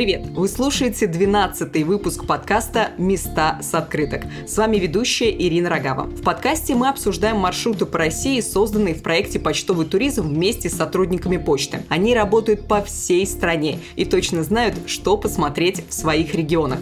Привет! Вы слушаете 12 выпуск подкаста «Места с открыток». С вами ведущая Ирина Рогава. В подкасте мы обсуждаем маршруты по России, созданные в проекте «Почтовый туризм» вместе с сотрудниками почты. Они работают по всей стране и точно знают, что посмотреть в своих регионах.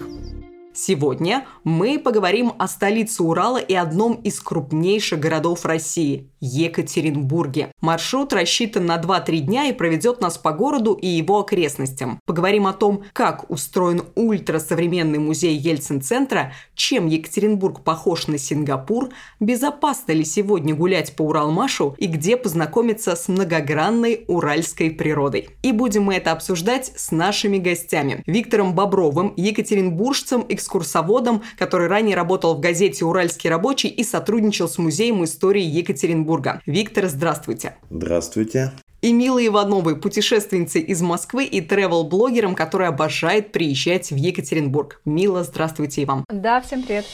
Сегодня мы поговорим о столице Урала и одном из крупнейших городов России – Екатеринбурге. Маршрут рассчитан на 2-3 дня и проведет нас по городу и его окрестностям. Поговорим о том, как устроен ультрасовременный музей Ельцин-центра, чем Екатеринбург похож на Сингапур, безопасно ли сегодня гулять по Уралмашу и где познакомиться с многогранной уральской природой. И будем мы это обсуждать с нашими гостями. Виктором Бобровым, екатеринбуржцем, экскурсоводом, который ранее работал в газете «Уральский рабочий» и сотрудничал с Музеем истории Екатеринбурга. Виктор, здравствуйте. Здравствуйте. И Милой Ивановой, путешественницей из Москвы и тревел-блогером, который обожает приезжать в Екатеринбург. Мила, здравствуйте и вам. Да, всем привет.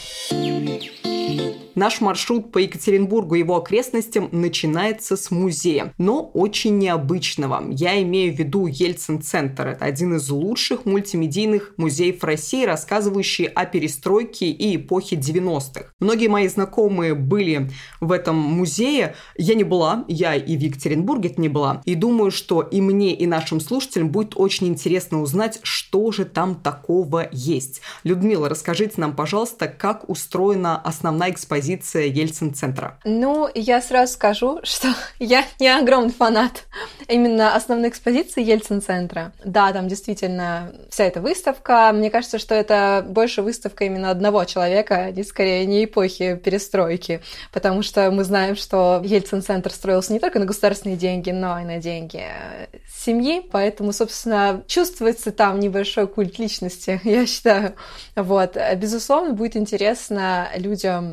Наш маршрут по Екатеринбургу и его окрестностям начинается с музея, но очень необычного. Я имею в виду Ельцин-центр. Это один из лучших мультимедийных музеев России, рассказывающий о перестройке и эпохе 90-х. Многие мои знакомые были в этом музее. Я не была, я и в Екатеринбурге не была. И думаю, что и мне, и нашим слушателям будет очень интересно узнать, что же там такого есть. Людмила, расскажите нам, пожалуйста, как устроена основная экспозиция экспозиция Ельцин-центра? Ну, я сразу скажу, что я не огромный фанат именно основной экспозиции Ельцин-центра. Да, там действительно вся эта выставка. Мне кажется, что это больше выставка именно одного человека, а не скорее не эпохи перестройки, потому что мы знаем, что Ельцин-центр строился не только на государственные деньги, но и на деньги семьи, поэтому, собственно, чувствуется там небольшой культ личности, я считаю. Вот. Безусловно, будет интересно людям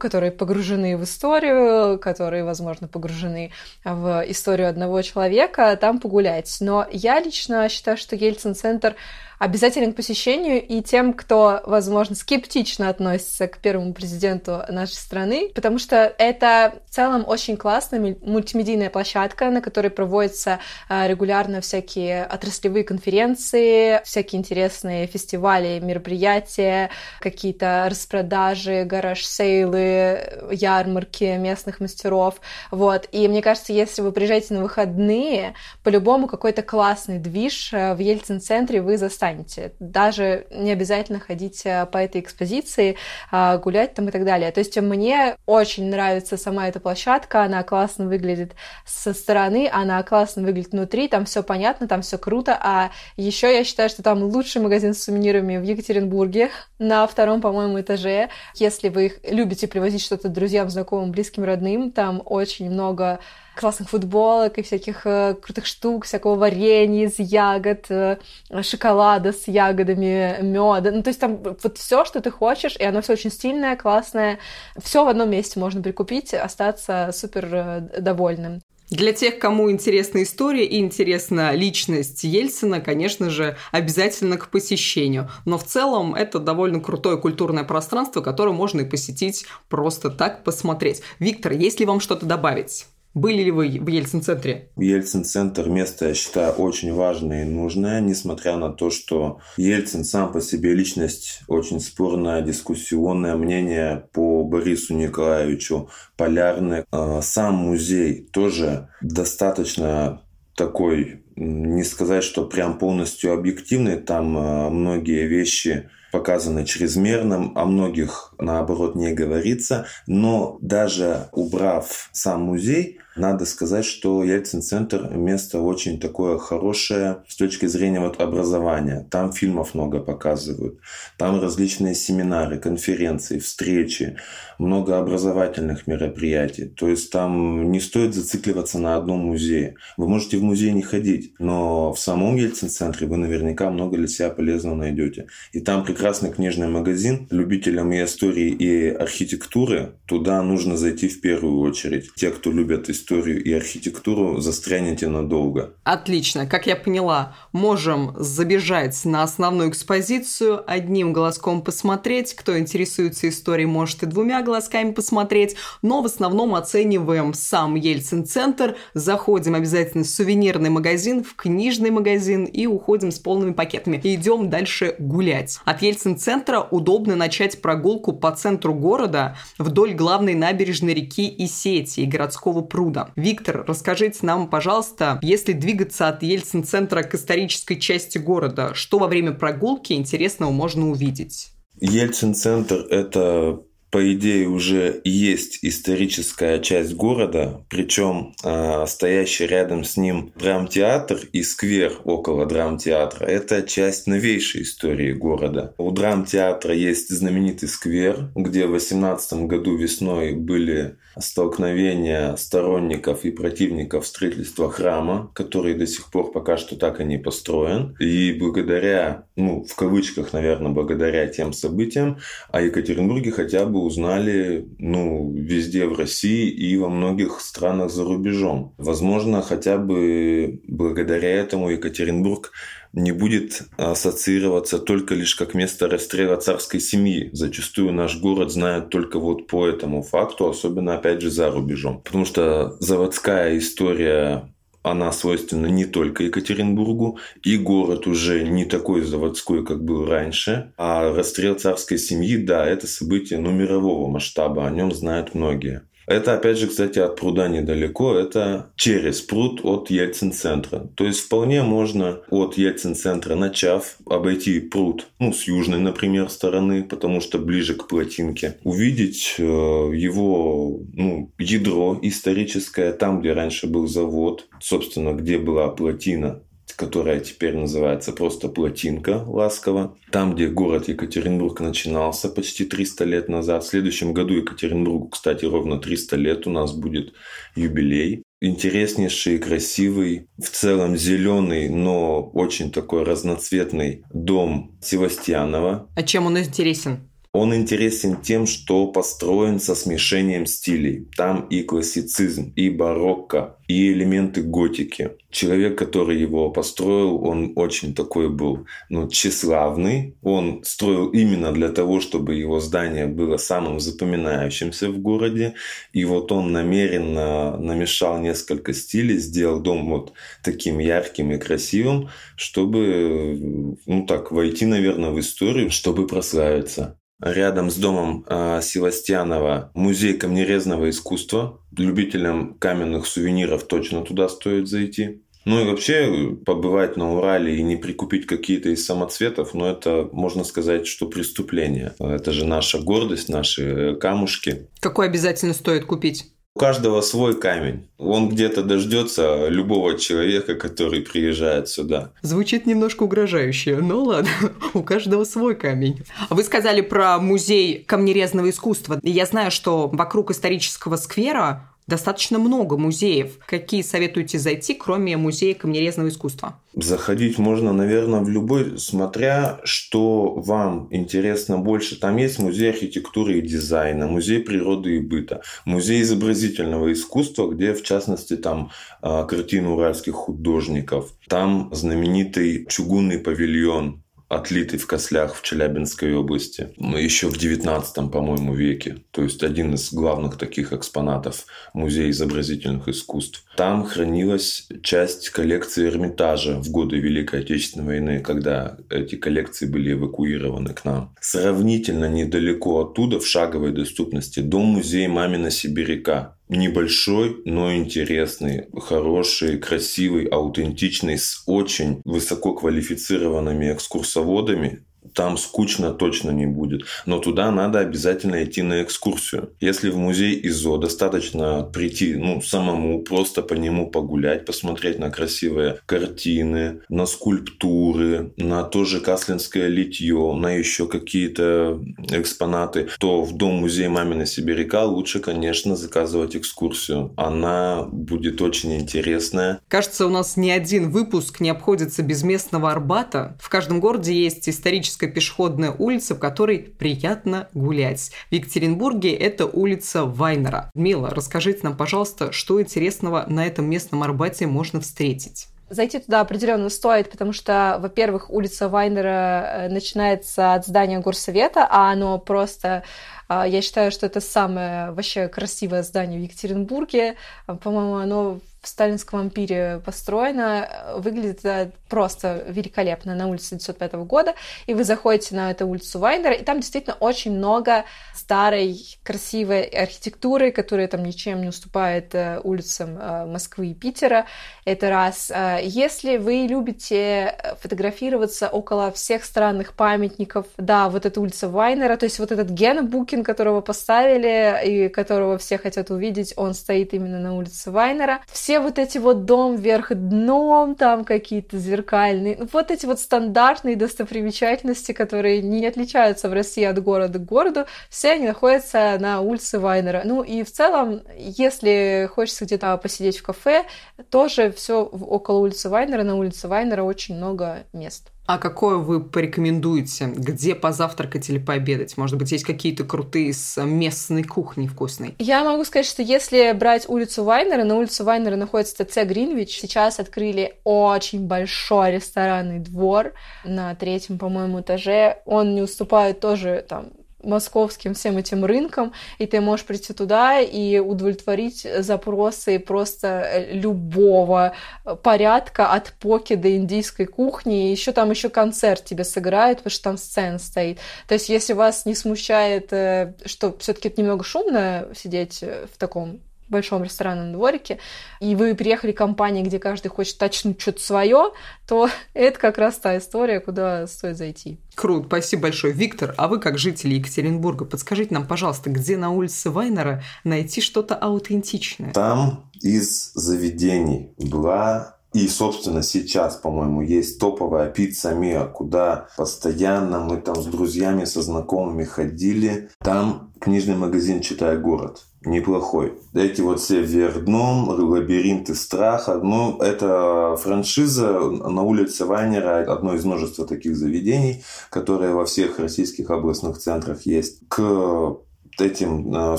которые погружены в историю, которые, возможно, погружены в историю одного человека, там погулять. Но я лично считаю, что Ельцин-центр обязателен к посещению и тем, кто, возможно, скептично относится к первому президенту нашей страны, потому что это в целом очень классная мультимедийная площадка, на которой проводятся а, регулярно всякие отраслевые конференции, всякие интересные фестивали, мероприятия, какие-то распродажи, гараж-сейлы, ярмарки местных мастеров. Вот. И мне кажется, если вы приезжаете на выходные, по-любому какой-то классный движ э, в Ельцин-центре вы застанете достанете. Даже не обязательно ходить э, по этой экспозиции, а, гулять там и так далее. То есть мне очень нравится сама эта площадка, она классно выглядит со стороны, она классно выглядит внутри, там все понятно, там все круто, а еще я считаю, что там лучший магазин с сувенирами в Екатеринбурге на втором, по-моему, этаже. Если вы любите привозить что-то друзьям, знакомым, близким, родным, там очень много классных футболок и всяких э, крутых штук, всякого варенья из ягод, э, шоколада с ягодами, меда. Ну, то есть там вот все, что ты хочешь, и оно все очень стильное, классное. Все в одном месте можно прикупить, остаться супер э, довольным. Для тех, кому интересна история и интересна личность Ельцина, конечно же, обязательно к посещению. Но в целом это довольно крутое культурное пространство, которое можно и посетить просто так, посмотреть. Виктор, есть ли вам что-то добавить? Были ли вы в Ельцин-центре? Ельцин-центр место, я считаю, очень важное и нужное, несмотря на то, что Ельцин сам по себе личность очень спорная, дискуссионное мнение по Борису Николаевичу полярный. А, сам музей тоже достаточно такой, не сказать, что прям полностью объективный, там а, многие вещи показаны чрезмерно, о многих, наоборот, не говорится. Но даже убрав сам музей, надо сказать, что Ельцин-центр место очень такое хорошее с точки зрения вот образования. Там фильмов много показывают, там различные семинары, конференции, встречи, много образовательных мероприятий. То есть там не стоит зацикливаться на одном музее. Вы можете в музей не ходить, но в самом Ельцин-центре вы наверняка много для себя полезного найдете. И там прекрасный книжный магазин. Любителям и истории, и архитектуры туда нужно зайти в первую очередь. Те, кто любят историю и архитектуру застрянете надолго. Отлично. Как я поняла, можем забежать на основную экспозицию, одним глазком посмотреть. Кто интересуется историей, может и двумя глазками посмотреть. Но в основном оцениваем сам Ельцин-центр. Заходим обязательно в сувенирный магазин, в книжный магазин и уходим с полными пакетами. Идем дальше гулять. От Ельцин-центра удобно начать прогулку по центру города вдоль главной набережной реки Исети и городского пруда. Виктор, расскажите нам, пожалуйста, если двигаться от Ельцин-центра к исторической части города, что во время прогулки интересного можно увидеть? Ельцин-центр – это по идее, уже есть историческая часть города, причем э, стоящий рядом с ним драмтеатр и сквер около драмтеатра – это часть новейшей истории города. У драмтеатра есть знаменитый сквер, где в 18 году весной были столкновения сторонников и противников строительства храма, который до сих пор пока что так и не построен. И благодаря, ну, в кавычках, наверное, благодаря тем событиям, о Екатеринбурге хотя бы узнали, ну, везде в России и во многих странах за рубежом. Возможно, хотя бы благодаря этому Екатеринбург не будет ассоциироваться только лишь как место расстрела царской семьи. Зачастую наш город знают только вот по этому факту, особенно опять же за рубежом. Потому что заводская история она свойственна не только Екатеринбургу, и город уже не такой заводской, как был раньше. А расстрел царской семьи, да, это событие ну, мирового масштаба, о нем знают многие. Это, опять же, кстати, от пруда недалеко. Это через пруд от Ельцин-центра. То есть, вполне можно от Ельцин-центра, начав, обойти пруд, ну, с южной, например, стороны, потому что ближе к плотинке, увидеть э, его, ну, ядро историческое, там, где раньше был завод, собственно, где была плотина которая теперь называется просто Плотинка ласково. Там, где город Екатеринбург начинался почти 300 лет назад. В следующем году Екатеринбургу, кстати, ровно 300 лет у нас будет юбилей. Интереснейший, красивый, в целом зеленый, но очень такой разноцветный дом Севастьянова. А чем он интересен? Он интересен тем, что построен со смешением стилей. Там и классицизм, и барокко, и элементы готики. Человек, который его построил, он очень такой был ну, тщеславный. Он строил именно для того, чтобы его здание было самым запоминающимся в городе. И вот он намеренно намешал несколько стилей, сделал дом вот таким ярким и красивым, чтобы, ну так, войти, наверное, в историю, чтобы прославиться. Рядом с домом э, Севастьянова музей камнерезного искусства. Любителям каменных сувениров точно туда стоит зайти. Ну и вообще побывать на Урале и не прикупить какие-то из самоцветов, ну это можно сказать, что преступление. Это же наша гордость, наши камушки. Какой обязательно стоит купить? У каждого свой камень. Он где-то дождется любого человека, который приезжает сюда. Звучит немножко угрожающе, но ладно, у каждого свой камень. Вы сказали про музей камнерезного искусства. Я знаю, что вокруг исторического сквера достаточно много музеев. Какие советуете зайти, кроме музея камнерезного искусства? Заходить можно, наверное, в любой, смотря что вам интересно больше. Там есть музей архитектуры и дизайна, музей природы и быта, музей изобразительного искусства, где, в частности, там а, картины уральских художников. Там знаменитый чугунный павильон отлитый в Кослях в Челябинской области, еще в 19 по-моему, веке. То есть один из главных таких экспонатов Музея изобразительных искусств. Там хранилась часть коллекции Эрмитажа в годы Великой Отечественной войны, когда эти коллекции были эвакуированы к нам. Сравнительно недалеко оттуда, в шаговой доступности, дом-музей Мамина Сибиряка, небольшой, но интересный, хороший, красивый, аутентичный, с очень высоко квалифицированными экскурсоводами, там скучно точно не будет. Но туда надо обязательно идти на экскурсию. Если в музей ИЗО достаточно прийти ну, самому, просто по нему погулять, посмотреть на красивые картины, на скульптуры, на тоже каслинское литье, на еще какие-то экспонаты, то в Дом-музей Мамина Сибиряка лучше, конечно, заказывать экскурсию. Она будет очень интересная. Кажется, у нас ни один выпуск не обходится без местного Арбата. В каждом городе есть историческая узкая пешеходная улица, в которой приятно гулять. В Екатеринбурге это улица Вайнера. Мила, расскажите нам, пожалуйста, что интересного на этом местном Арбате можно встретить? Зайти туда определенно стоит, потому что, во-первых, улица Вайнера э, начинается от здания горсовета, а оно просто А, я считаю, что это самое вообще красивое здание в Екатеринбурге. А, по-моему, оно в сталинском ампире построено, выглядит просто великолепно на улице 1905 года, и вы заходите на эту улицу Вайнера, и там действительно очень много старой, красивой архитектуры, которая там ничем не уступает э, улицам э, Москвы и Питера. Это раз. Э, если вы любите фотографироваться около всех странных памятников, да, вот эта улица Вайнера, то есть вот этот Гена которого поставили и которого все хотят увидеть, он стоит именно на улице Вайнера. Все вот эти вот дом вверх дном, там какие-то зеркальные, вот эти вот стандартные достопримечательности, которые не отличаются в России от города к городу, все они находятся на улице Вайнера. Ну и в целом, если хочется где-то посидеть в кафе, тоже все около улицы Вайнера, на улице Вайнера очень много мест. А какое вы порекомендуете? Где позавтракать или пообедать? Может быть, есть какие-то крутые с местной кухни вкусной? Я могу сказать, что если брать улицу Вайнера, на улице Вайнера находится ТЦ Гринвич. Сейчас открыли очень большой ресторанный двор на третьем, по-моему, этаже. Он не уступает тоже там московским всем этим рынкам, и ты можешь прийти туда и удовлетворить запросы просто любого порядка от поки до индийской кухни, и еще там еще концерт тебе сыграют, потому что там сцена стоит. То есть если вас не смущает, э, что все-таки это немного шумно сидеть в таком большом ресторанном дворике, и вы приехали к компании, где каждый хочет точнуть что-то свое, то это как раз та история, куда стоит зайти. Круто, спасибо большое. Виктор, а вы как жители Екатеринбурга, подскажите нам, пожалуйста, где на улице Вайнера найти что-то аутентичное? Там из заведений была и, собственно, сейчас, по-моему, есть топовая пицца Миа, куда постоянно мы там с друзьями, со знакомыми ходили. Там книжный магазин «Читай город» неплохой. Эти вот все вверх дном, лабиринты страха. Ну, это франшиза на улице Вайнера, одно из множества таких заведений, которые во всех российских областных центрах есть. К этим э,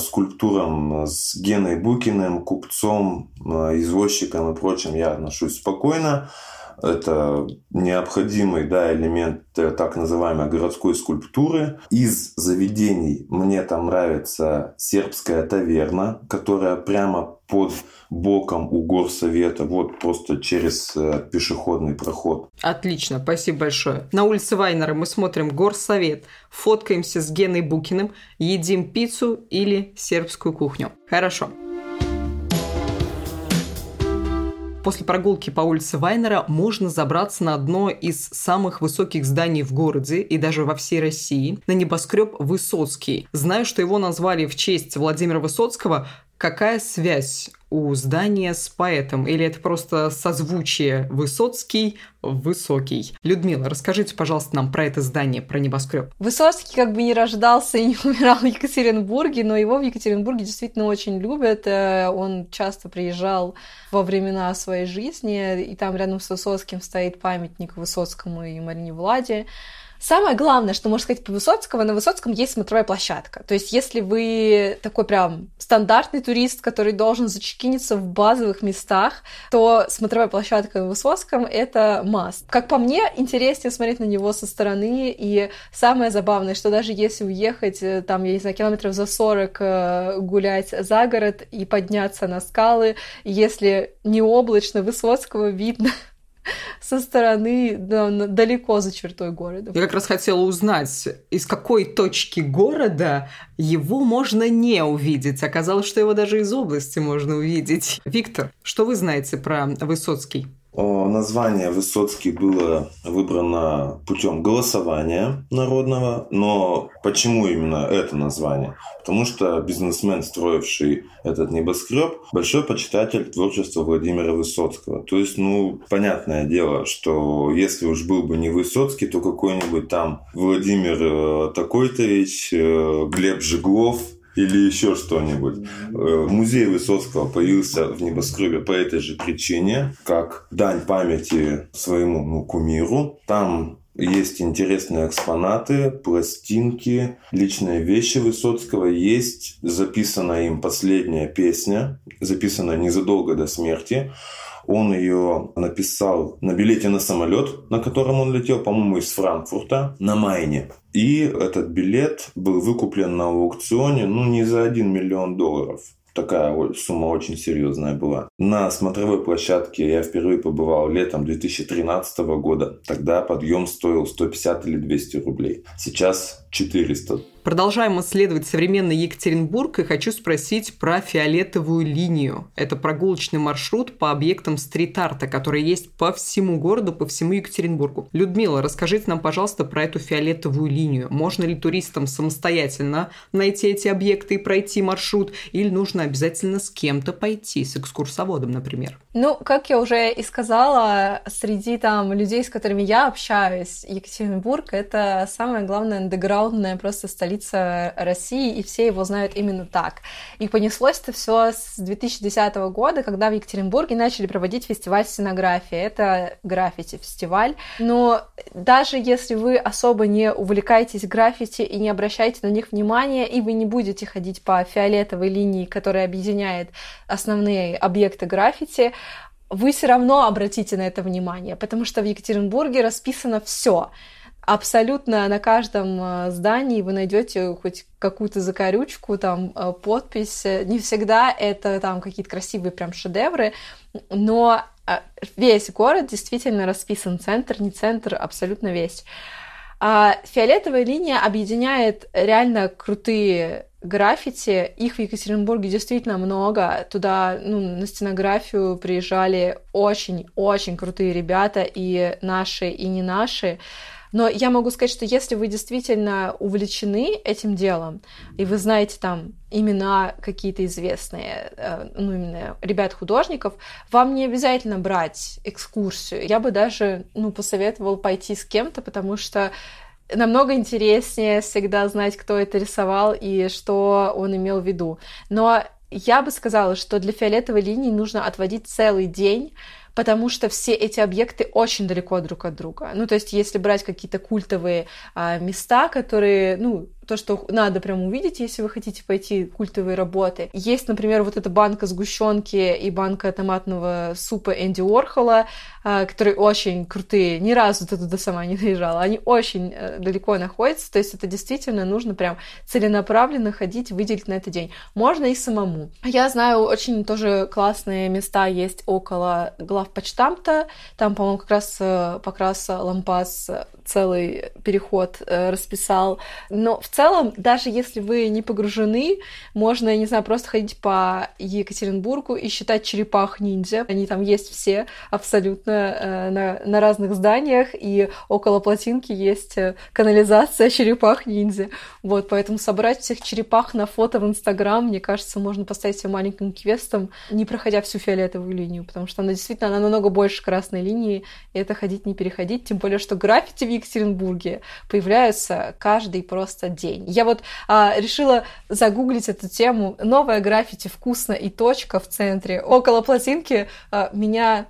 скульптурам с Геной Букиным, купцом, э, извозчиком и прочим я отношусь спокойно это необходимый да, элемент э, так называемой городской скульптуры. Из заведений мне там нравится сербская таверна, которая прямо под боком у горсовета, вот просто через э, пешеходный проход. Отлично, спасибо большое. На улице Вайнера мы смотрим горсовет, фоткаемся с Геной Букиным, едим пиццу или сербскую кухню. Хорошо. После прогулки по улице Вайнера можно забраться на одно из самых высоких зданий в городе и даже во всей России, на небоскреб Высоцкий. Знаю, что его назвали в честь Владимира Высоцкого, Какая связь у здания с поэтом? Или это просто созвучие Высоцкий Высокий? Людмила, расскажите, пожалуйста, нам про это здание, про небоскреб. Высоцкий как бы не рождался и не умирал в Екатеринбурге, но его в Екатеринбурге действительно очень любят. Э, он часто приезжал во времена своей жизни, и там рядом с Высоцким стоит памятник Высоцкому и Марине Владе. Самое главное, что можно сказать по Высоцкого, на Высоцком есть смотровая площадка. То есть, если вы такой прям стандартный турист, который должен зачекиниться в базовых местах, то смотровая площадка на Высоцком — это маст. Как по мне, интереснее смотреть на него со стороны, и самое забавное, что даже если уехать, э, там, я не знаю, километров за 40 э, гулять за город и подняться на скалы, если не облачно, Высоцкого видно со стороны да, далеко за чертой города. Я как раз хотела узнать, из какой точки города его можно не увидеть. Оказалось, что его даже из области можно увидеть. Виктор, что вы знаете про Высоцкий? Название Высоцкий было выбрано путем голосования народного, но почему именно это название? Потому что бизнесмен, строивший этот небоскреб, большой почитатель творчества Владимира Высоцкого. То есть, ну, понятное дело, что если уж был бы не Высоцкий, то какой-нибудь там Владимир э, такой-то, э, Глеб Жиглов – или еще что-нибудь. Э, музей Высоцкого появился в небоскребе по этой же причине, как дань памяти своему ну, кумиру. Там есть интересные экспонаты, пластинки, личные вещи Высоцкого. Есть записана им последняя песня, записанная незадолго до смерти. Он ее написал на билете на самолет, на котором он летел, по-моему, из Франкфурта на Майне. И этот билет был выкуплен на аукционе, ну, не за 1 миллион долларов такая сумма очень серьезная была. На смотровой площадке я впервые побывал летом 2013 года. Тогда подъем стоил 150 или 200 рублей. Сейчас 400. Продолжаем исследовать современный Екатеринбург и хочу спросить про фиолетовую линию. Это прогулочный маршрут по объектам стрит-арта, который есть по всему городу, по всему Екатеринбургу. Людмила, расскажите нам, пожалуйста, про эту фиолетовую линию. Можно ли туристам самостоятельно найти эти объекты и пройти маршрут, или нужно обязательно с кем-то пойти, с экскурсоводом, например? Ну, как я уже и сказала, среди там людей, с которыми я общаюсь, Екатеринбург — это самое главное андеграундная просто столица столица России, и все его знают именно так. И понеслось это все с 2010 года, когда в Екатеринбурге начали проводить фестиваль сценографии. Это граффити-фестиваль. Но даже если вы особо не увлекаетесь граффити и не обращаете на них внимания, и вы не будете ходить по фиолетовой линии, которая объединяет основные объекты граффити, вы все равно обратите на это внимание, потому что в Екатеринбурге расписано все абсолютно на каждом э, здании вы найдете хоть какую-то закорючку, там, э, подпись. Не всегда это там какие-то красивые прям шедевры, но э, весь город действительно расписан, центр, не центр, абсолютно весь. А фиолетовая линия объединяет реально крутые граффити. Их в Екатеринбурге действительно много. Туда ну, на стенографию приезжали очень-очень крутые ребята, и наши, и не наши. Но я могу сказать, что если вы действительно увлечены этим делом, и вы знаете там имена какие-то известные, э, ну, именно ребят-художников, вам не обязательно брать экскурсию. Я бы даже, ну, посоветовал пойти с кем-то, потому что намного интереснее всегда знать, кто это рисовал и что он имел в виду. Но я бы сказала, что для фиолетовой линии нужно отводить целый день, потому что все эти объекты очень далеко друг от друга. Ну, то есть, если брать какие-то культовые а, места, которые, ну, то, что надо прям увидеть, если вы хотите пойти культовые работы. Есть, например, вот эта банка сгущенки и банка томатного супа Энди Уорхола, а, которые очень крутые. Ни разу ты туда сама не доезжала. Они очень э, далеко находятся, то есть это действительно нужно прям целенаправленно ходить, выделить на этот день. Можно и самому. Я знаю, очень тоже классные места есть около главпочтамта. Там, по-моему, как раз э, Покрас Лампас целый переход э, расписал. Но в целом, даже если вы не погружены, можно, не знаю, просто ходить по Екатеринбургу и считать черепах-ниндзя. Они там есть все абсолютно э, на, на разных зданиях, и около плотинки есть э, канализация черепах-ниндзя. Вот, поэтому собрать всех черепах на фото в Инстаграм, мне кажется, можно поставить себе маленьким квестом, не проходя всю фиолетовую линию, потому что она действительно, она намного больше красной линии, и это ходить не переходить, тем более, что граффити в Екатеринбурге появляются каждый просто день. Я вот а, решила загуглить эту тему. Новая граффити «Вкусно» и точка в центре. Около плотинки а, меня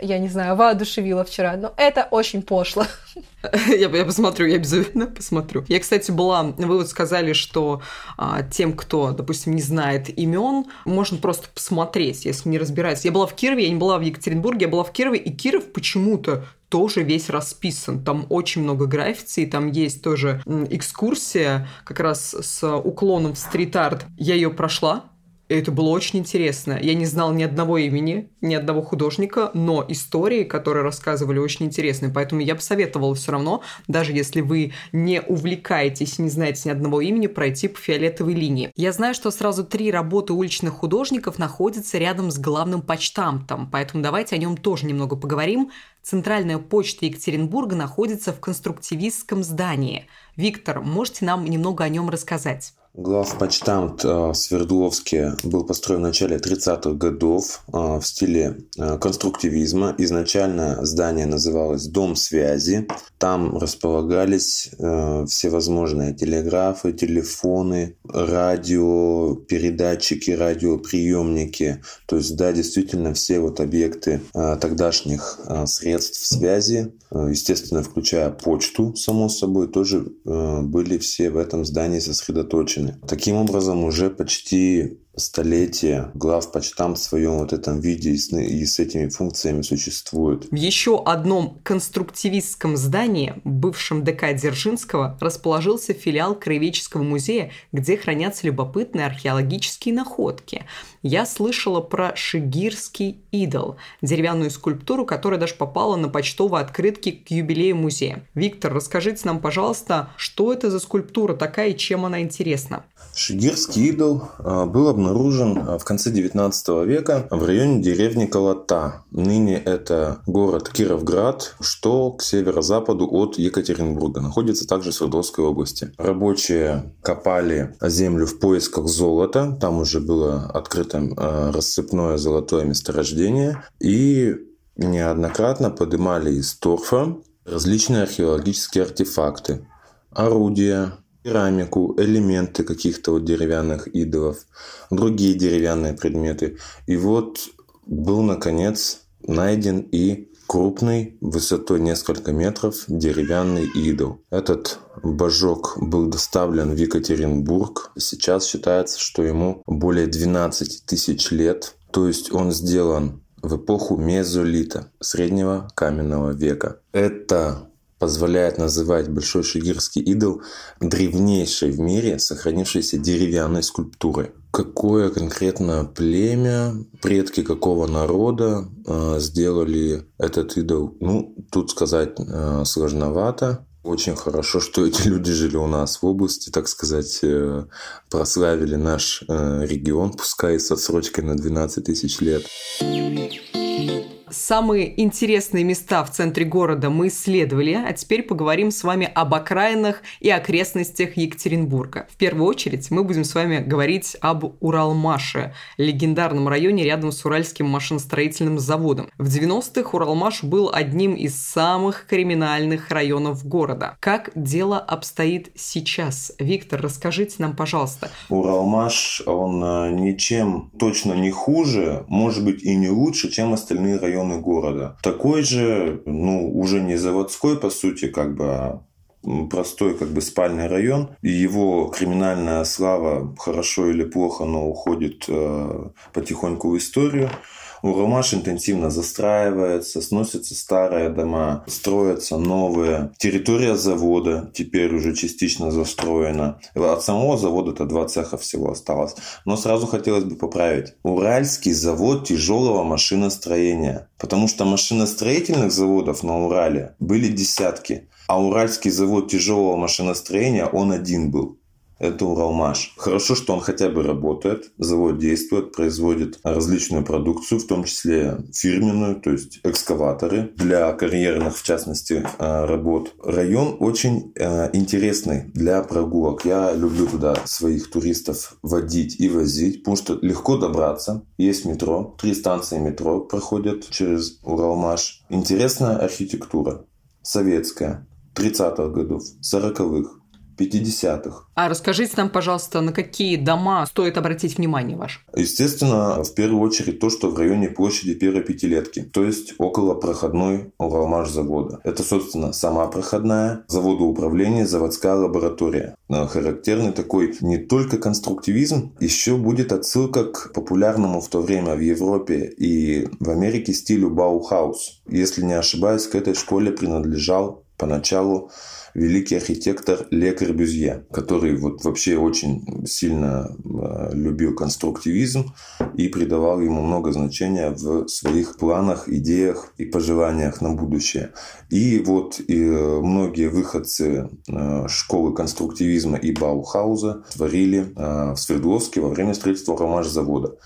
я не знаю, воодушевила вчера, но это очень пошло. Я, я посмотрю, я обязательно посмотрю. Я, кстати, была, вы вот сказали, что а, тем, кто, допустим, не знает имен, можно просто посмотреть, если не разбирается. Я была в Кирове, я не была в Екатеринбурге, я была в Кирове, и Киров почему-то тоже весь расписан. Там очень много граффити, и там есть тоже экскурсия как раз с уклоном в стрит-арт. Я ее прошла, это было очень интересно. Я не знал ни одного имени, ни одного художника, но истории, которые рассказывали, очень интересные. Поэтому я бы советовала все равно, даже если вы не увлекаетесь, не знаете ни одного имени, пройти по фиолетовой линии. Я знаю, что сразу три работы уличных художников находятся рядом с главным почтамтом, поэтому давайте о нем тоже немного поговорим. Центральная почта Екатеринбурга находится в конструктивистском здании. Виктор, можете нам немного о нем рассказать? Главпочтамт э, в Свердловске был построен в начале 30-х годов э, в стиле э, конструктивизма. Изначально здание называлось «Дом связи». Там располагались всевозможные телеграфы, телефоны, радио, передатчики, радиоприемники. То есть, да, действительно, все вот объекты тогдашних средств связи, естественно, включая почту, само собой, тоже были все в этом здании сосредоточены. Таким образом, уже почти столетия главпочтам в своем вот этом виде и с, и с этими функциями существует. В еще одном конструктивистском здании, бывшем ДК Дзержинского, расположился филиал Краеведческого музея, где хранятся любопытные археологические находки. Я слышала про Шигирский идол, деревянную скульптуру, которая даже попала на почтовые открытки к юбилею музея. Виктор, расскажите нам, пожалуйста, что это за скульптура такая и чем она интересна? Шигирский идол а, был обнаружен а, в конце 19 века в районе деревни Колота. Ныне это город Кировград, что к северо-западу от Екатеринбурга. Находится также в Свердловской области. Рабочие копали землю в поисках золота. Там уже было открыто а, рассыпное золотое месторождение. И неоднократно поднимали из торфа различные археологические артефакты, орудия, керамику, элементы каких-то вот деревянных идолов, другие деревянные предметы. И вот был, наконец, найден и крупный, высотой несколько метров, деревянный идол. Этот божок был доставлен в Екатеринбург. Сейчас считается, что ему более 12 тысяч лет. То есть он сделан в эпоху мезолита, среднего каменного века. Это позволяет называть Большой Шигирский идол древнейшей в мире сохранившейся деревянной скульптурой. Какое конкретно племя, предки какого народа э, сделали этот идол? Ну, тут сказать э, сложновато. Очень хорошо, что эти люди жили у нас в области, так сказать, э, прославили наш э, регион, пускай с отсрочкой на 12 тысяч лет. Самые интересные места в центре города мы исследовали, а теперь поговорим с вами об окраинах и окрестностях Екатеринбурга. В первую очередь мы будем с вами говорить об Уралмаше, легендарном районе рядом с Уральским машиностроительным заводом. В 90-х Уралмаш был одним из самых криминальных районов города. Как дело обстоит сейчас? Виктор, расскажите нам, пожалуйста. Уралмаш, он э, ничем точно не хуже, может быть и не лучше, чем остальные районы районы города. Такой же, ну, уже не заводской, по сути, как бы, а простой как бы спальный район. Его криминальная слава хорошо или плохо, но уходит э, потихоньку в историю. Уралмаш интенсивно застраивается, сносятся старые дома, строятся новые. Территория завода теперь уже частично застроена. От самого завода это два цеха всего осталось. Но сразу хотелось бы поправить. Уральский завод тяжелого машиностроения. Потому что машиностроительных заводов на Урале были десятки. А Уральский завод тяжелого машиностроения, он один был это Уралмаш. Хорошо, что он хотя бы работает, завод действует, производит различную продукцию, в том числе фирменную, то есть экскаваторы для карьерных, в частности, э, работ. Район очень э, интересный для прогулок. Я люблю туда своих туристов водить и возить, потому что легко добраться. Есть метро, три станции метро проходят через Уралмаш. Интересная архитектура, советская, 30-х годов, 40-х, 50-х. А расскажите нам, пожалуйста, на какие дома стоит обратить внимание ваш? Естественно, в первую очередь то, что в районе площади первой пятилетки, то есть около проходной Уралмаш завода. Это, собственно, сама проходная, заводоуправление, заводская лаборатория. Характерный такой не только конструктивизм, еще будет отсылка к популярному в то время в Европе и в Америке стилю Баухаус. Если не ошибаюсь, к этой школе принадлежал поначалу великий архитектор Ле Корбюзье, который вот вообще очень сильно э, любил конструктивизм и придавал ему много значения в своих планах, идеях и пожеланиях на будущее. И вот и э, многие выходцы э, школы конструктивизма и Баухауза творили в Свердловске во время строительства ромаш-завода.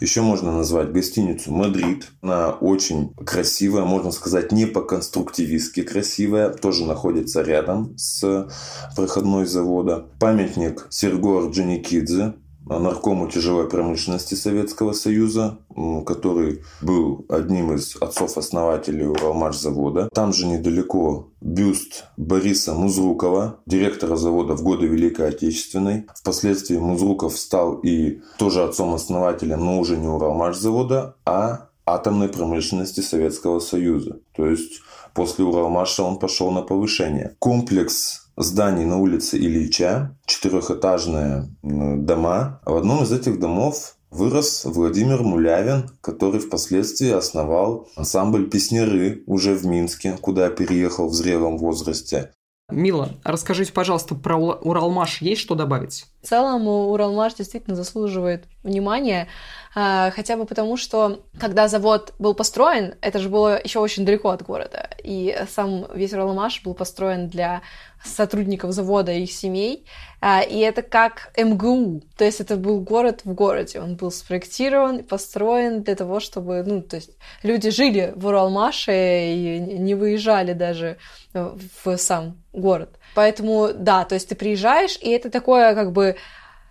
Еще можно назвать гостиницу «Мадрид». Она очень красивая, можно сказать, не по-конструктивистски красивая. Тоже находится рядом с проходной завода. Памятник Серго Орджоникидзе, наркому тяжелой промышленности Советского Союза, который был одним из отцов-основателей Уралмаш-завода. Там же недалеко бюст Бориса Музрукова, директора завода в годы Великой Отечественной. Впоследствии Музруков стал и тоже отцом-основателем, но уже не Уралмаш-завода, а атомной промышленности Советского Союза. То есть после Уралмаша он пошел на повышение. Комплекс зданий на улице Ильича, четырехэтажные дома. В одном из этих домов вырос Владимир Мулявин, который впоследствии основал ансамбль «Песняры» уже в Минске, куда переехал в зрелом возрасте. Мила, расскажите, пожалуйста, про Уралмаш есть что добавить? В целом Уралмаш действительно заслуживает внимания, хотя бы потому, что когда завод был построен, это же было еще очень далеко от города, и сам весь Уралмаш был построен для сотрудников завода и их семей, а, и это как МГУ, то есть это был город в городе, он был спроектирован, построен для того, чтобы, ну, то есть люди жили в Уралмаше и не выезжали даже в сам город. Поэтому, да, то есть ты приезжаешь, и это такое как бы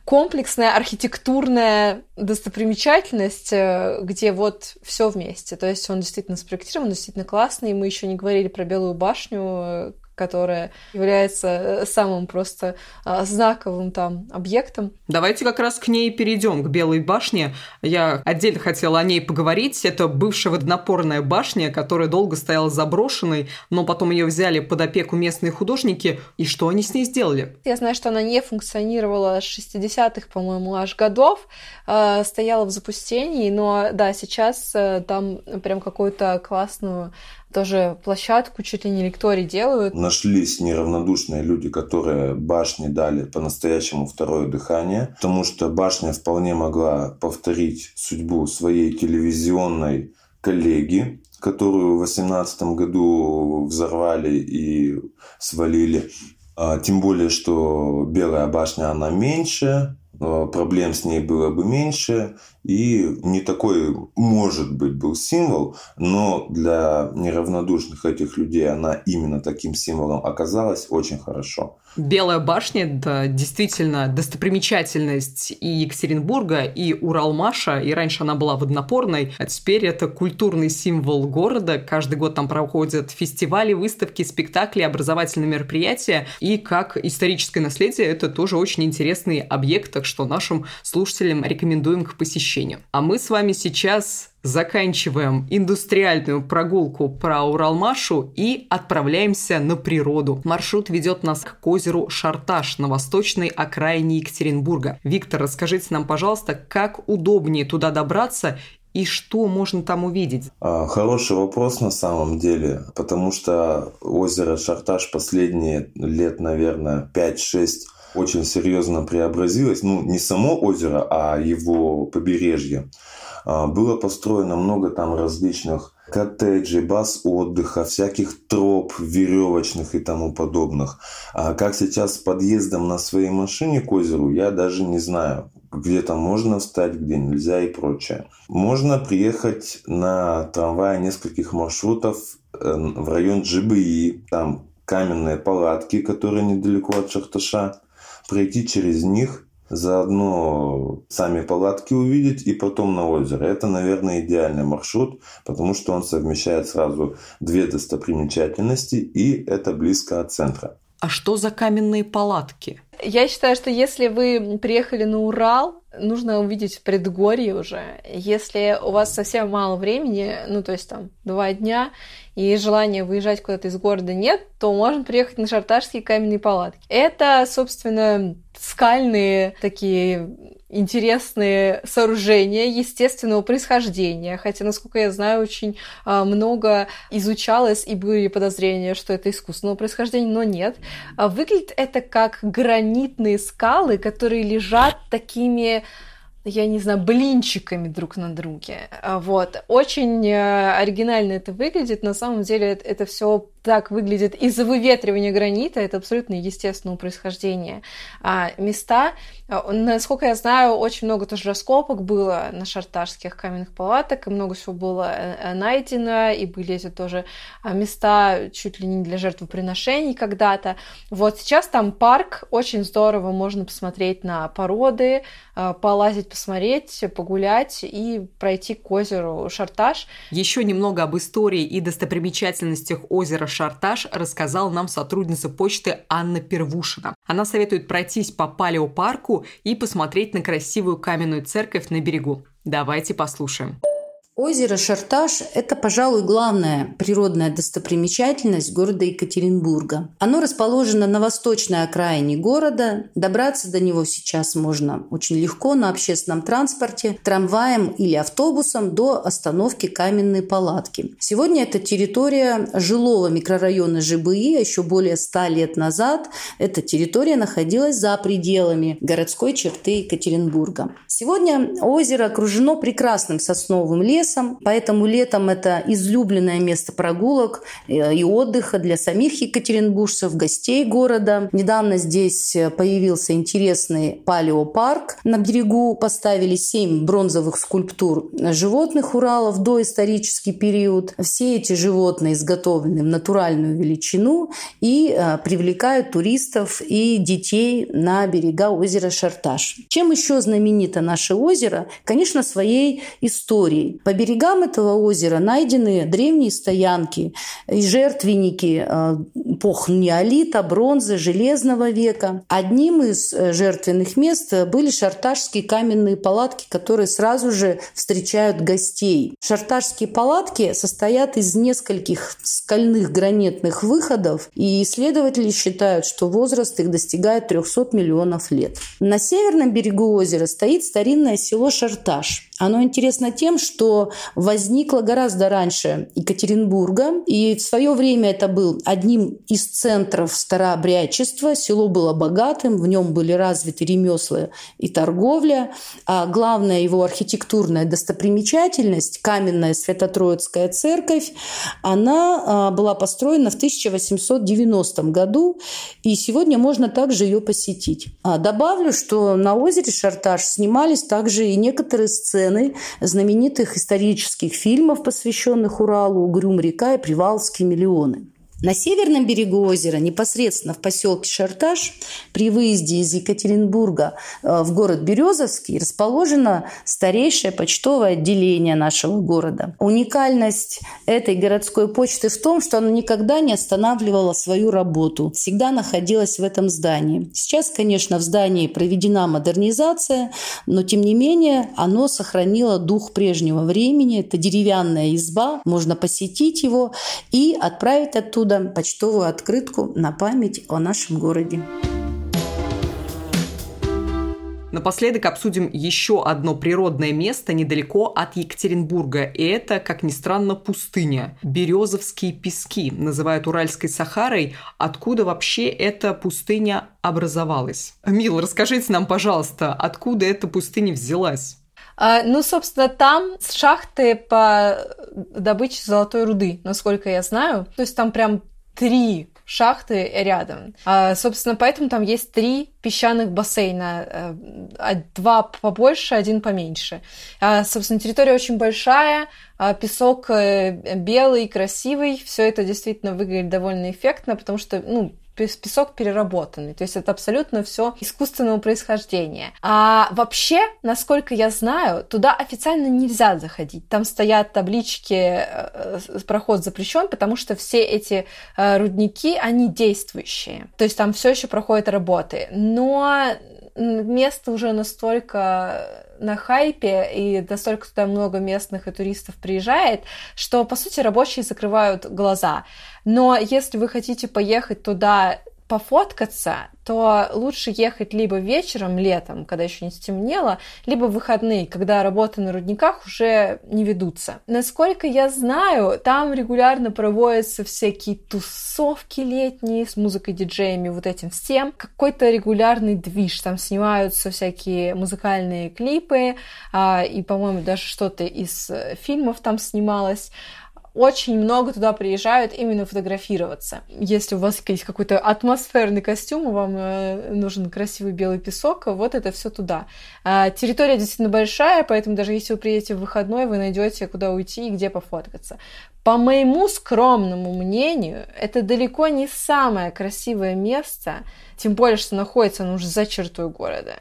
комплексная архитектурная достопримечательность, э, где вот все вместе. То есть он действительно спроектирован, действительно классный. Мы еще не говорили про Белую башню, э, которая является э, самым просто а, знаковым там объектом. Давайте как раз к ней перейдем, к Белой башне. Я отдельно хотела о ней поговорить. Это бывшая водонапорная башня, которая долго стояла заброшенной, но потом ее взяли под опеку местные художники. И что они с ней сделали? Я знаю, что она не функционировала с 60-х, по-моему, аж годов, э, стояла в запустении, но да, сейчас э, там прям какую-то классную тоже площадку чуть ли не лекторий делают. Нашлись неравнодушные люди, которые башне дали по-настоящему второе дыхание, потому что башня вполне могла повторить судьбу своей телевизионной коллеги, которую в 2018 году взорвали и свалили. А, тем более, что Белая башня, она меньше, проблем с ней было бы меньше, и не такой, может быть, был символ, но для неравнодушных этих людей она именно таким символом оказалась очень хорошо. Белая башня – это действительно достопримечательность и Екатеринбурга, и Уралмаша, и раньше она была воднопорной, а теперь это культурный символ города. Каждый год там проходят фестивали, выставки, спектакли, образовательные мероприятия, и как историческое наследие это тоже очень интересный объект, что нашим слушателям рекомендуем к посещению. А мы с вами сейчас заканчиваем индустриальную прогулку про Уралмашу и отправляемся на природу. Маршрут ведет нас к озеру Шарташ на восточной окраине Екатеринбурга. Виктор, расскажите нам, пожалуйста, как удобнее туда добраться и что можно там увидеть? А, хороший вопрос на самом деле, потому что озеро Шарташ последние лет, наверное, 5-6 очень серьезно преобразилось. Ну, не само озеро, а его побережье. А, было построено много там различных коттеджей, баз отдыха, всяких троп веревочных и тому подобных. А как сейчас с подъездом на своей машине к озеру, я даже не знаю. Где там можно встать, где нельзя и прочее. Можно приехать на трамвае нескольких маршрутов э, в район Джибии. Там каменные палатки, которые недалеко от Шахташа. Пройти через них заодно сами палатки увидеть и потом на озеро. Это, наверное, идеальный маршрут, потому что он совмещает сразу две достопримечательности и это близко от центра. А что за каменные палатки? Я считаю, что если вы приехали на Урал, нужно увидеть предгорье уже. Если у вас совсем мало времени, ну то есть там два дня, и желания выезжать куда-то из города нет, то можно приехать на шарташские каменные палатки. Это, собственно, скальные такие интересные сооружения естественного происхождения, хотя, насколько я знаю, очень а, много изучалось и были подозрения, что это искусственного происхождения, но нет. А, выглядит это как гранитные скалы, которые лежат такими я не знаю, блинчиками друг на друге. А, вот. Очень э, оригинально это выглядит. На самом деле это, это все так выглядит из-за выветривания гранита. Это абсолютно естественного происхождения а, места. А, насколько я знаю, очень много тоже раскопок было на шарташских каменных палаток, и много всего было э, э, найдено, и были эти тоже места чуть ли не для жертвоприношений когда-то. Вот сейчас там парк, очень здорово, можно посмотреть на породы, полазить посмотреть, погулять и пройти к озеру Шарташ. Еще немного об истории и достопримечательностях озера Шарташ рассказала нам сотрудница почты Анна Первушина. Она советует пройтись по палеопарку и посмотреть на красивую каменную церковь на берегу. Давайте послушаем. Озеро Шарташ – это, пожалуй, главная природная достопримечательность города Екатеринбурга. Оно расположено на восточной окраине города. Добраться до него сейчас можно очень легко на общественном транспорте, трамваем или автобусом до остановки Каменной палатки. Сегодня это территория жилого микрорайона ЖБИ. Еще более ста лет назад эта территория находилась за пределами городской черты Екатеринбурга. Сегодня озеро окружено прекрасным сосновым лесом, лесом, поэтому летом это излюбленное место прогулок э, и отдыха для самих екатеринбуржцев, гостей города. Недавно здесь появился интересный палеопарк. На берегу поставили семь бронзовых скульптур животных Урала в доисторический период. Все эти животные изготовлены в натуральную величину и э, привлекают туристов и детей на берега озера Шарташ. Чем еще знаменито наше озеро? Конечно, своей историей. Берегам этого озера найдены древние стоянки и жертвенники э, эпох неолита, бронзы, железного века. Одним из э, жертвенных мест были шарташские каменные палатки, которые сразу же встречают гостей. Шарташские палатки состоят из нескольких скальных гранитных выходов, и исследователи считают, что возраст их достигает 300 миллионов лет. На северном берегу озера стоит старинное село Шарташ. Оно интересно тем, что возникло гораздо раньше Екатеринбурга, и в свое время это был одним из центров старообрядчества. Село было богатым, в нем были развиты ремесла и торговля, а главная его архитектурная достопримечательность, каменная Свято-Троицкая церковь, она а, была построена в 1890 году, и сегодня можно также ее посетить. А добавлю, что на озере Шарташ снимались также и некоторые сцены знаменитых исторических фильмов, посвященных Уралу, Угрюм-река и Привалские миллионы. На северном берегу озера, непосредственно в поселке Шарташ, при выезде из Екатеринбурга э, в город Березовский, расположено старейшее почтовое отделение нашего города. Уникальность этой городской почты в том, что она никогда не останавливала свою работу, всегда находилась в этом здании. Сейчас, конечно, в здании проведена модернизация, но тем не менее оно сохранило дух прежнего времени. Это деревянная изба, можно посетить его и отправить оттуда оттуда почтовую открытку на память о нашем городе. Напоследок обсудим еще одно природное место недалеко от Екатеринбурга. И это, как ни странно, пустыня. Березовские пески называют Уральской Сахарой. Откуда вообще эта пустыня образовалась? Мил, расскажите нам, пожалуйста, откуда эта пустыня взялась? А, ну, собственно, там шахты по добыче золотой руды, насколько я знаю. То есть там прям три шахты рядом. А, собственно, поэтому там есть три песчаных бассейна. А, два побольше, один поменьше. А, собственно, территория очень большая, а, песок э, белый, красивый. Все это действительно выглядит довольно эффектно, потому что, ну, песок переработанный. То есть это абсолютно все искусственного происхождения. А вообще, насколько я знаю, туда официально нельзя заходить. Там стоят таблички э, «Проход запрещен», потому что все эти э, рудники, они действующие. То есть там все еще проходят работы. Но место уже настолько на хайпе, и настолько туда много местных и туристов приезжает, что, по сути, рабочие закрывают глаза. Но если вы хотите поехать туда пофоткаться, то лучше ехать либо вечером, летом, когда еще не стемнело, либо в выходные, когда работы на рудниках уже не ведутся. Насколько я знаю, там регулярно проводятся всякие тусовки летние с музыкой, диджеями, вот этим всем. Какой-то регулярный движ, там снимаются всякие музыкальные клипы, а, и, по-моему, даже что-то из э, фильмов там снималось очень много туда приезжают именно фотографироваться. Если у вас есть какой-то атмосферный костюм, вам э, нужен красивый белый песок, вот это все туда. А, территория действительно большая, поэтому даже если вы приедете в выходной, вы найдете, куда уйти и где пофоткаться. По моему скромному мнению, это далеко не самое красивое место, тем более, что находится оно уже за чертой города.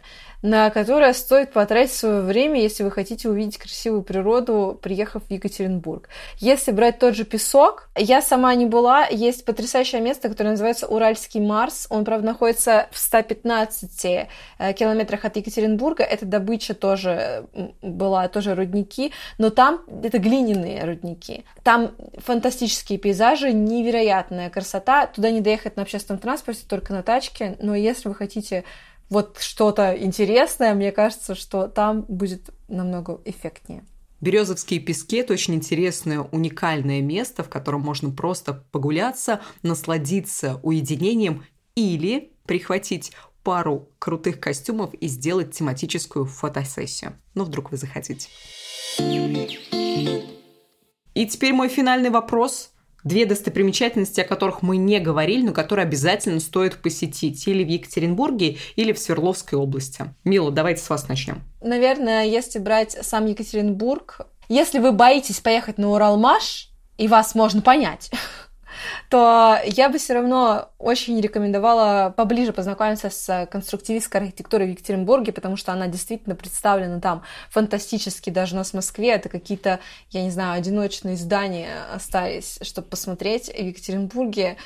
На которое стоит потратить свое время, если вы хотите увидеть красивую природу, приехав в Екатеринбург. Если брать тот же песок, я сама не была, есть потрясающее место, которое называется Уральский Марс. Он, правда, находится в 115 э, километрах от Екатеринбурга. Это добыча тоже была, тоже рудники, но там это глиняные рудники. Там фантастические пейзажи, невероятная красота. Туда не доехать на общественном транспорте, только на тачке. Но если вы хотите вот что-то интересное, мне кажется, что там будет намного эффектнее. Березовские пески – это очень интересное, уникальное место, в котором можно просто погуляться, насладиться уединением или прихватить пару крутых костюмов и сделать тематическую фотосессию. Ну, вдруг вы захотите. И теперь мой финальный вопрос. Две достопримечательности, о которых мы не говорили, но которые обязательно стоит посетить или в Екатеринбурге, или в Свердловской области. Мила, давайте с вас начнем. Наверное, если брать сам Екатеринбург, если вы боитесь поехать на Уралмаш, и вас можно понять, то я бы все равно очень рекомендовала поближе познакомиться с конструктивистской архитектурой в Екатеринбурге, потому что она действительно представлена там фантастически, даже у нас в Москве это какие-то, я не знаю, одиночные здания остались, чтобы посмотреть. В Екатеринбурге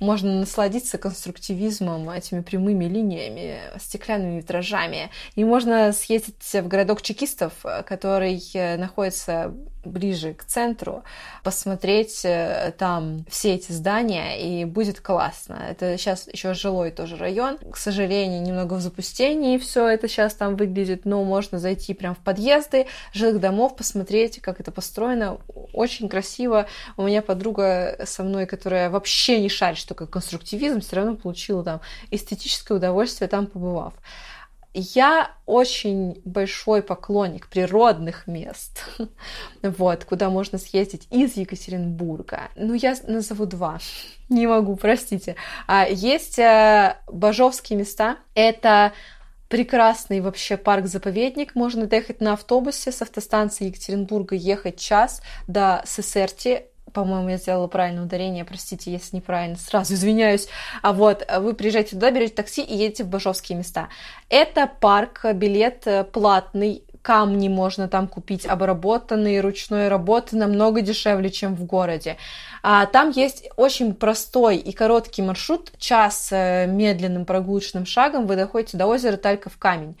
можно насладиться конструктивизмом, этими прямыми линиями, стеклянными витражами. И можно съездить в городок чекистов, который находится ближе к центру, посмотреть э, там все эти здания, и будет классно. Это сейчас еще жилой тоже район. К сожалению, немного в запустении все это сейчас там выглядит, но можно зайти прям в подъезды жилых домов, посмотреть, как это построено. Очень красиво. У меня подруга со мной, которая вообще не шарит, что такое конструктивизм, все равно получила там эстетическое удовольствие там побывав. Я очень большой поклонник природных мест, вот, куда можно съездить из Екатеринбурга. Ну, я назову два. Не могу, простите. А, есть э, бажовские места. Это прекрасный вообще парк-заповедник. Можно доехать на автобусе с автостанции Екатеринбурга, ехать час до Сесерти по-моему, я сделала правильное ударение, простите, если неправильно, сразу извиняюсь. А вот, вы приезжаете туда, берете такси и едете в Бажовские места. Это парк, билет э, платный, камни можно там купить, обработанные ручной работы, намного дешевле, чем в городе. А, там есть очень простой и короткий маршрут, час э, медленным прогулочным шагом вы доходите до озера Тальков камень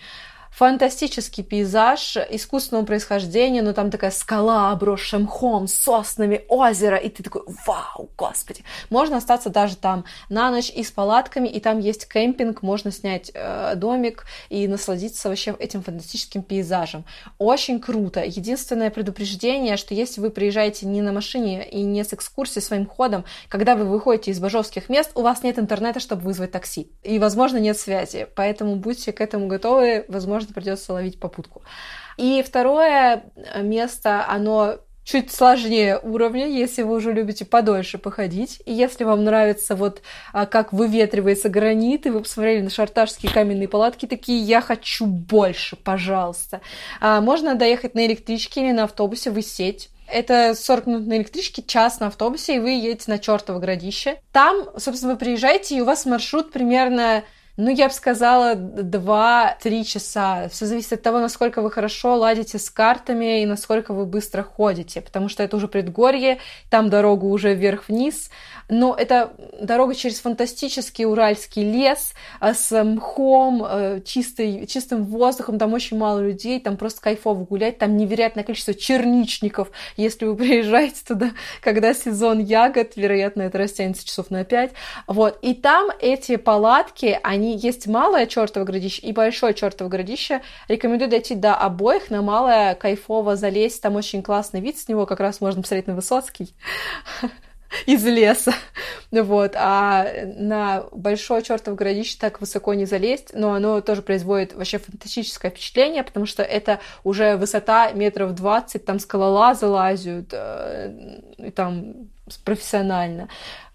фантастический пейзаж искусственного происхождения, но там такая скала, обросшая мхом, соснами, озеро, и ты такой, вау, господи. Можно остаться даже там на ночь и с палатками, и там есть кемпинг, можно снять э, домик и насладиться вообще этим фантастическим пейзажем. Очень круто. Единственное предупреждение, что если вы приезжаете не на машине и не с экскурсией своим ходом, когда вы выходите из бажовских мест, у вас нет интернета, чтобы вызвать такси. И, возможно, нет связи. Поэтому будьте к этому готовы. Возможно, возможно, придется ловить попутку. И второе место, оно чуть сложнее уровня, если вы уже любите подольше походить. И если вам нравится вот а, как выветривается гранит, и вы посмотрели на шарташские каменные палатки, такие, я хочу больше, пожалуйста. А, можно доехать на электричке или на автобусе, высеть. Это 40 минут на электричке, час на автобусе, и вы едете на чертово городище. Там, собственно, вы приезжаете, и у вас маршрут примерно ну, я бы сказала, 2-3 часа. Все зависит от того, насколько вы хорошо ладите с картами и насколько вы быстро ходите, потому что это уже предгорье, там дорога уже вверх-вниз, но это дорога через фантастический уральский лес а, с мхом, э, чистый, чистым воздухом, там очень мало людей, там просто кайфово гулять, там невероятное количество черничников, если вы приезжаете туда, когда сезон ягод, вероятно, это растянется часов на 5, вот, и там эти палатки, они есть малое чертово городище и большое чертово городище, рекомендую дойти до обоих, на малое кайфово залезть, там очень классный вид, с него как раз можно посмотреть на Высоцкий, из леса. Вот. А на большое чертово городище так высоко не залезть, но оно тоже производит вообще фантастическое впечатление, потому что это уже высота метров 20, там скалолазы лазят, э, и там профессионально.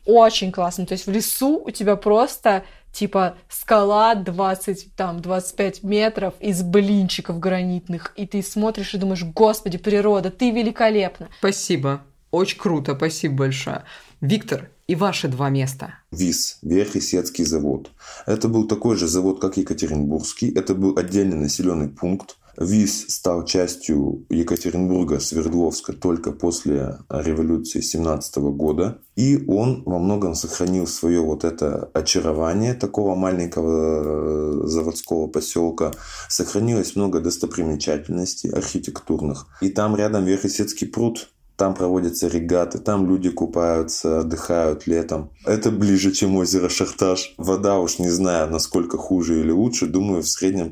Очень классно. То есть в лесу у тебя просто типа скала 20, там, 25 метров из блинчиков гранитных, и ты смотришь и думаешь, господи, природа, ты великолепна. Спасибо. Очень круто, спасибо большое. Виктор, и ваши два места. ВИС, Верхесецкий завод. Это был такой же завод, как Екатеринбургский. Это был отдельный населенный пункт. ВИС стал частью Екатеринбурга, Свердловска только после революции 17 года. И он во многом сохранил свое вот это очарование такого маленького э, заводского поселка. Сохранилось много достопримечательностей архитектурных. И там рядом Верхесецкий пруд, там проводятся регаты, там люди купаются, отдыхают летом. Это ближе, чем озеро Шахтаж. Вода уж не знаю, насколько хуже или лучше, думаю, в среднем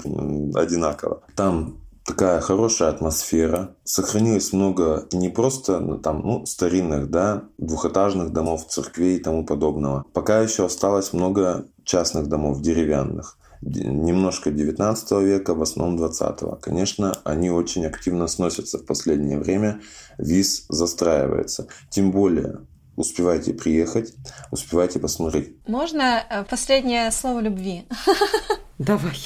одинаково. Там такая хорошая атмосфера. Сохранилось много не просто ну, там, ну, старинных, да, двухэтажных домов, церквей и тому подобного. Пока еще осталось много частных домов, деревянных немножко 19 века, в основном 20. Конечно, они очень активно сносятся в последнее время. ВИЗ застраивается. Тем более, успевайте приехать, успевайте посмотреть. Можно э, последнее слово любви? Давай.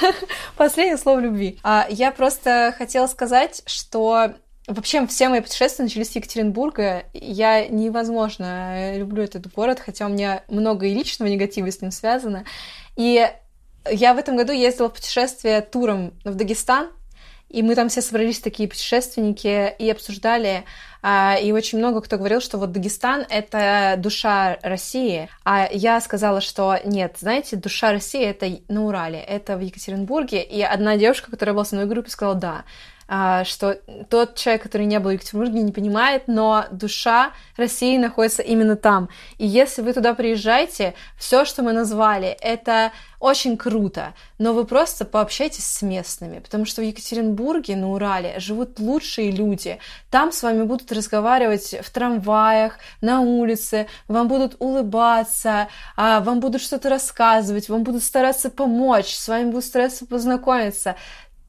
Последнее слово любви. А, я просто хотела сказать, что Вообще, все мои путешествия начались с Екатеринбурга. Я невозможно люблю этот город, хотя у меня много и личного негатива с ним связано. И я в этом году ездила в путешествие туром в Дагестан, и мы там все собрались такие путешественники и обсуждали, а, и очень много кто говорил, что вот Дагестан — это душа России, а я сказала, что нет, знаете, душа России — это на Урале, это в Екатеринбурге, и одна девушка, которая была со мной в группе, сказала, да, что тот человек, который не был в Екатеринбурге, не понимает, но душа России находится именно там. И если вы туда приезжаете, все, что мы назвали, это очень круто, но вы просто пообщайтесь с местными, потому что в Екатеринбурге, на Урале, живут лучшие люди. Там с вами будут разговаривать в трамваях, на улице, вам будут улыбаться, а, вам будут что-то рассказывать, вам будут стараться помочь, с вами будут стараться познакомиться.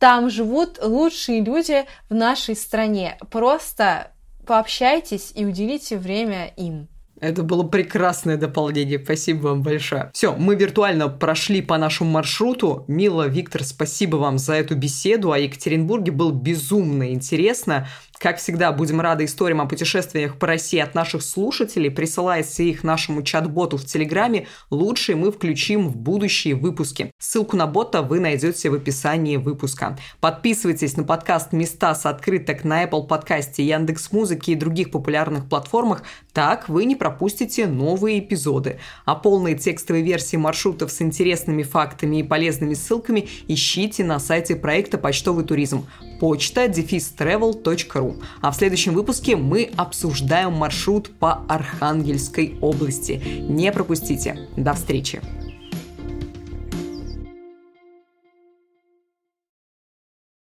Там живут лучшие люди в нашей стране. Просто пообщайтесь и уделите время им. Это было прекрасное дополнение. Спасибо вам большое. Все, мы виртуально прошли по нашему маршруту. Мила, Виктор, спасибо вам за эту беседу. О Екатеринбурге было безумно интересно. Как всегда, будем рады историям о путешествиях по России от наших слушателей. Присылайте их нашему чат-боту в Телеграме. Лучшие мы включим в будущие выпуски. Ссылку на бота вы найдете в описании выпуска. Подписывайтесь на подкаст «Места с открыток» на Apple подкасте, Яндекс Музыки и других популярных платформах. Так вы не пропустите новые эпизоды. А полные текстовые версии маршрутов с интересными фактами и полезными ссылками ищите на сайте проекта «Почтовый туризм» почта defistravel.ru. А в следующем выпуске мы обсуждаем маршрут по Архангельской области. Не пропустите. До встречи!